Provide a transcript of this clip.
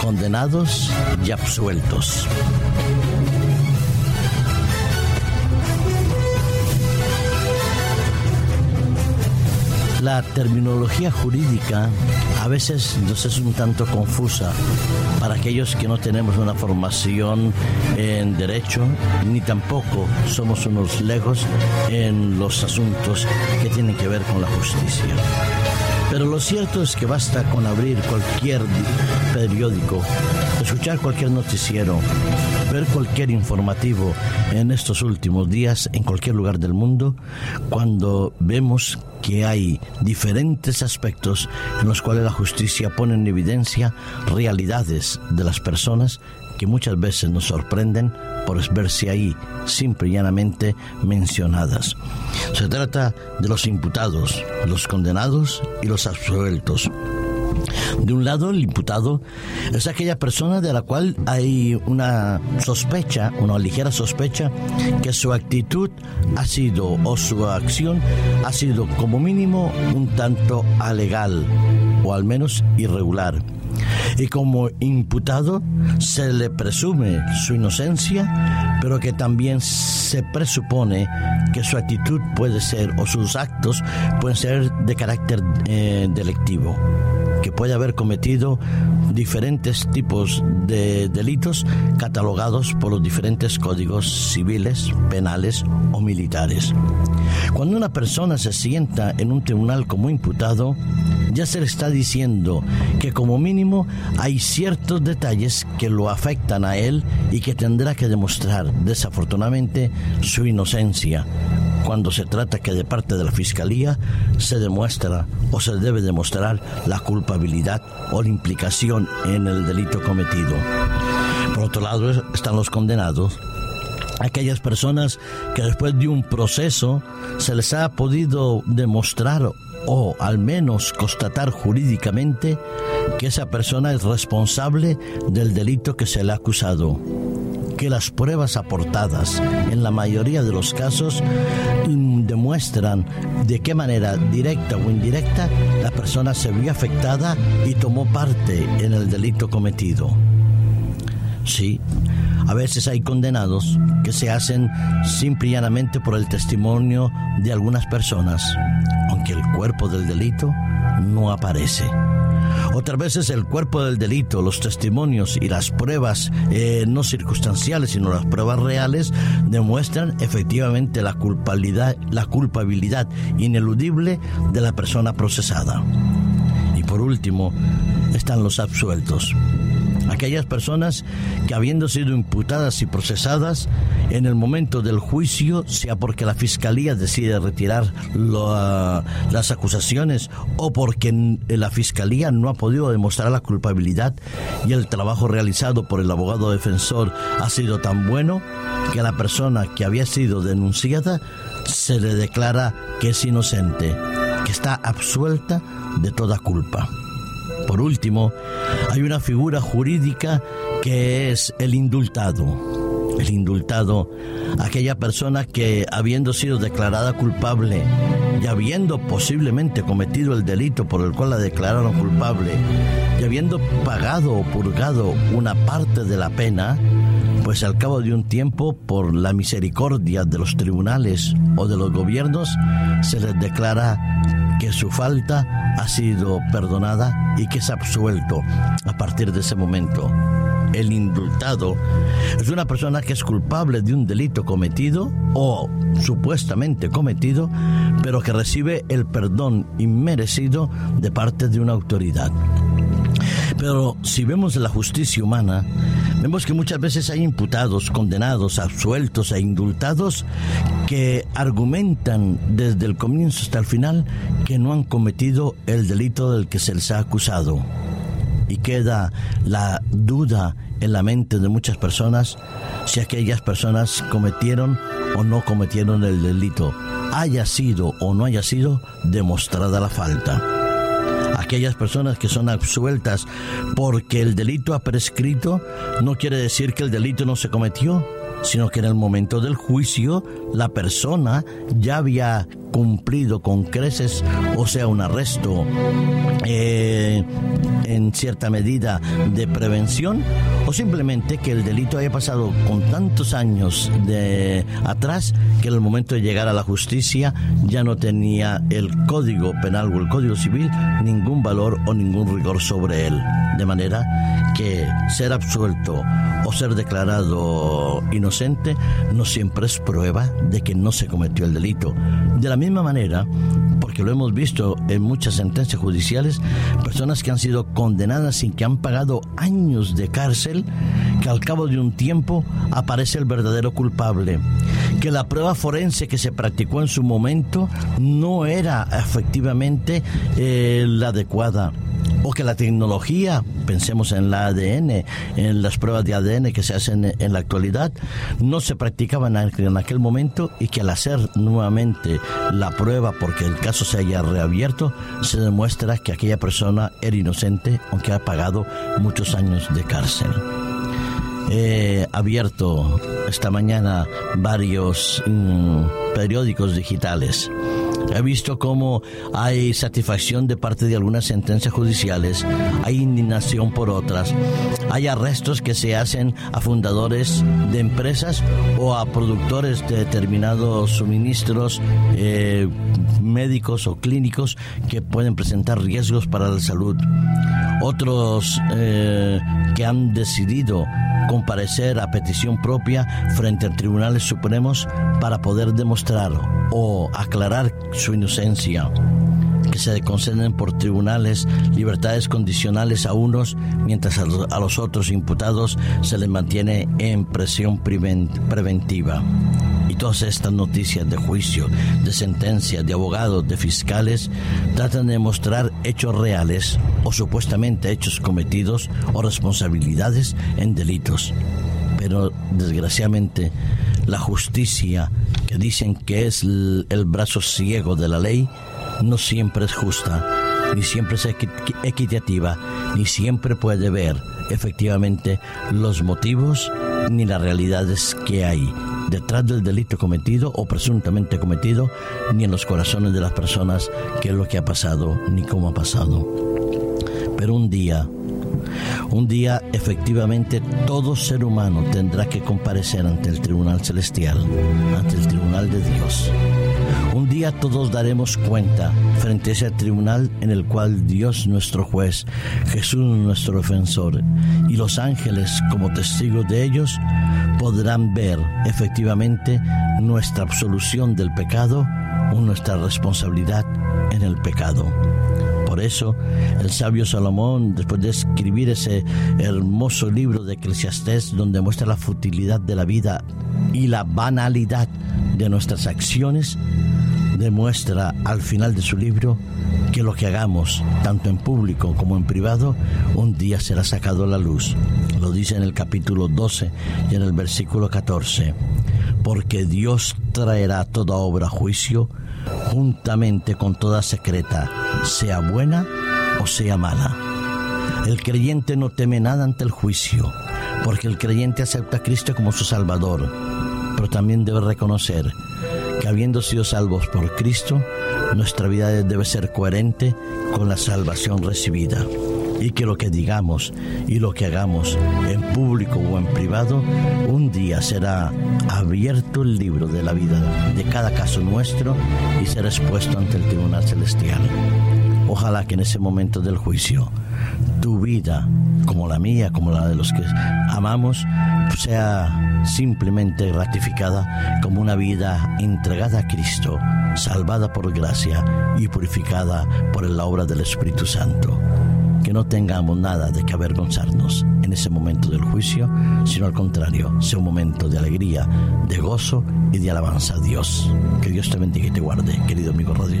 condenados y absueltos. La terminología jurídica a veces nos es un tanto confusa para aquellos que no tenemos una formación en derecho ni tampoco somos unos lejos en los asuntos que tienen que ver con la justicia. Pero lo cierto es que basta con abrir cualquier periódico, escuchar cualquier noticiero, ver cualquier informativo en estos últimos días en cualquier lugar del mundo, cuando vemos que hay diferentes aspectos en los cuales la justicia pone en evidencia realidades de las personas que muchas veces nos sorprenden por verse ahí simple y llanamente mencionadas. Se trata de los imputados, los condenados y los absueltos. De un lado, el imputado es aquella persona de la cual hay una sospecha, una ligera sospecha, que su actitud ha sido o su acción ha sido como mínimo un tanto alegal o al menos irregular y como imputado se le presume su inocencia, pero que también se presupone que su actitud puede ser o sus actos pueden ser de carácter eh, delictivo que puede haber cometido diferentes tipos de delitos catalogados por los diferentes códigos civiles, penales o militares. Cuando una persona se sienta en un tribunal como imputado, ya se le está diciendo que como mínimo hay ciertos detalles que lo afectan a él y que tendrá que demostrar desafortunadamente su inocencia cuando se trata que de parte de la Fiscalía se demuestra o se debe demostrar la culpabilidad o la implicación en el delito cometido. Por otro lado están los condenados, aquellas personas que después de un proceso se les ha podido demostrar o al menos constatar jurídicamente que esa persona es responsable del delito que se le ha acusado que las pruebas aportadas en la mayoría de los casos mm, demuestran de qué manera directa o indirecta la persona se vio afectada y tomó parte en el delito cometido. Sí, a veces hay condenados que se hacen simple y llanamente por el testimonio de algunas personas, aunque el cuerpo del delito no aparece. Otras veces el cuerpo del delito, los testimonios y las pruebas eh, no circunstanciales, sino las pruebas reales, demuestran efectivamente la culpabilidad, la culpabilidad ineludible de la persona procesada. Y por último, están los absueltos aquellas personas que habiendo sido imputadas y procesadas en el momento del juicio, sea porque la fiscalía decide retirar las acusaciones o porque la fiscalía no ha podido demostrar la culpabilidad y el trabajo realizado por el abogado defensor ha sido tan bueno que la persona que había sido denunciada se le declara que es inocente, que está absuelta de toda culpa. Por último, hay una figura jurídica que es el indultado. El indultado, aquella persona que habiendo sido declarada culpable y habiendo posiblemente cometido el delito por el cual la declararon culpable y habiendo pagado o purgado una parte de la pena, pues al cabo de un tiempo, por la misericordia de los tribunales o de los gobiernos, se les declara que su falta ha sido perdonada y que es absuelto a partir de ese momento. El indultado es una persona que es culpable de un delito cometido o supuestamente cometido, pero que recibe el perdón inmerecido de parte de una autoridad. Pero si vemos la justicia humana, vemos que muchas veces hay imputados, condenados, absueltos e indultados que argumentan desde el comienzo hasta el final que no han cometido el delito del que se les ha acusado. Y queda la duda en la mente de muchas personas si aquellas personas cometieron o no cometieron el delito, haya sido o no haya sido demostrada la falta. Aquellas personas que son absueltas porque el delito ha prescrito, no quiere decir que el delito no se cometió, sino que en el momento del juicio la persona ya había cumplido con creces, o sea, un arresto eh, en cierta medida de prevención, o simplemente que el delito haya pasado con tantos años de atrás que en el momento de llegar a la justicia ya no tenía el código penal o el código civil ningún valor o ningún rigor sobre él. De manera que ser absuelto o ser declarado inocente no siempre es prueba de que no se cometió el delito. De la misma manera, porque lo hemos visto en muchas sentencias judiciales, personas que han sido condenadas sin que han pagado años de cárcel, que al cabo de un tiempo aparece el verdadero culpable, que la prueba forense que se practicó en su momento no era efectivamente eh, la adecuada o que la tecnología, pensemos en la ADN, en las pruebas de ADN que se hacen en la actualidad, no se practicaban en aquel momento y que al hacer nuevamente la prueba porque el caso se haya reabierto, se demuestra que aquella persona era inocente aunque ha pagado muchos años de cárcel. He abierto esta mañana varios mm, periódicos digitales He visto cómo hay satisfacción de parte de algunas sentencias judiciales, hay indignación por otras, hay arrestos que se hacen a fundadores de empresas o a productores de determinados suministros eh, médicos o clínicos que pueden presentar riesgos para la salud. Otros eh, que han decidido comparecer a petición propia frente a tribunales supremos para poder demostrar o aclarar su inocencia que se conceden por tribunales libertades condicionales a unos, mientras a los otros imputados se les mantiene en presión preventiva. Todas estas noticias de juicio, de sentencias, de abogados, de fiscales, tratan de mostrar hechos reales o supuestamente hechos cometidos o responsabilidades en delitos. Pero desgraciadamente la justicia, que dicen que es el, brazo ciego de la ley, no siempre es justa, ni siempre es equitativa, ni siempre puede ver efectivamente los motivos ni las realidades que hay detrás del delito cometido o presuntamente cometido, ni en los corazones de las personas qué es lo que ha pasado ni cómo ha pasado. Pero un día, un día efectivamente todo ser humano tendrá que comparecer ante el tribunal celestial, ante el tribunal de Dios. Un día todos daremos cuenta frente a ese tribunal en el cual Dios nuestro juez, Jesús nuestro defensor y los ángeles como testigos de ellos podrán ver efectivamente nuestra absolución del pecado o nuestra responsabilidad en el pecado. Por eso, el sabio Salomón, después de escribir ese hermoso libro de Eclesiastés, donde muestra la futilidad de la vida y la banalidad de nuestras acciones, demuestra al final de su libro que lo que hagamos, tanto en público como en privado, un día será sacado a la luz. Lo dice en el capítulo 12 y en el versículo 14. Porque Dios traerá toda obra a juicio juntamente con toda secreta, sea buena o sea mala. El creyente no teme nada ante el juicio, porque el creyente acepta a Cristo como su Salvador, pero también debe reconocer que habiendo sido salvos por Cristo, nuestra vida debe ser coherente con la salvación recibida y que lo que digamos y lo que hagamos en público o en privado, un día será abierto el libro de la vida de cada caso nuestro y será expuesto ante el Tribunal Celestial. Ojalá que en ese momento del juicio tu vida, como la mía, como la de los que amamos, sea simplemente ratificada como una vida entregada a Cristo, salvada por gracia y purificada por la obra del Espíritu Santo. Que no tengamos nada de que avergonzarnos en ese momento del juicio, sino al contrario, sea un momento de alegría, de gozo y de alabanza a Dios. Que Dios te bendiga y te guarde, querido amigo Radio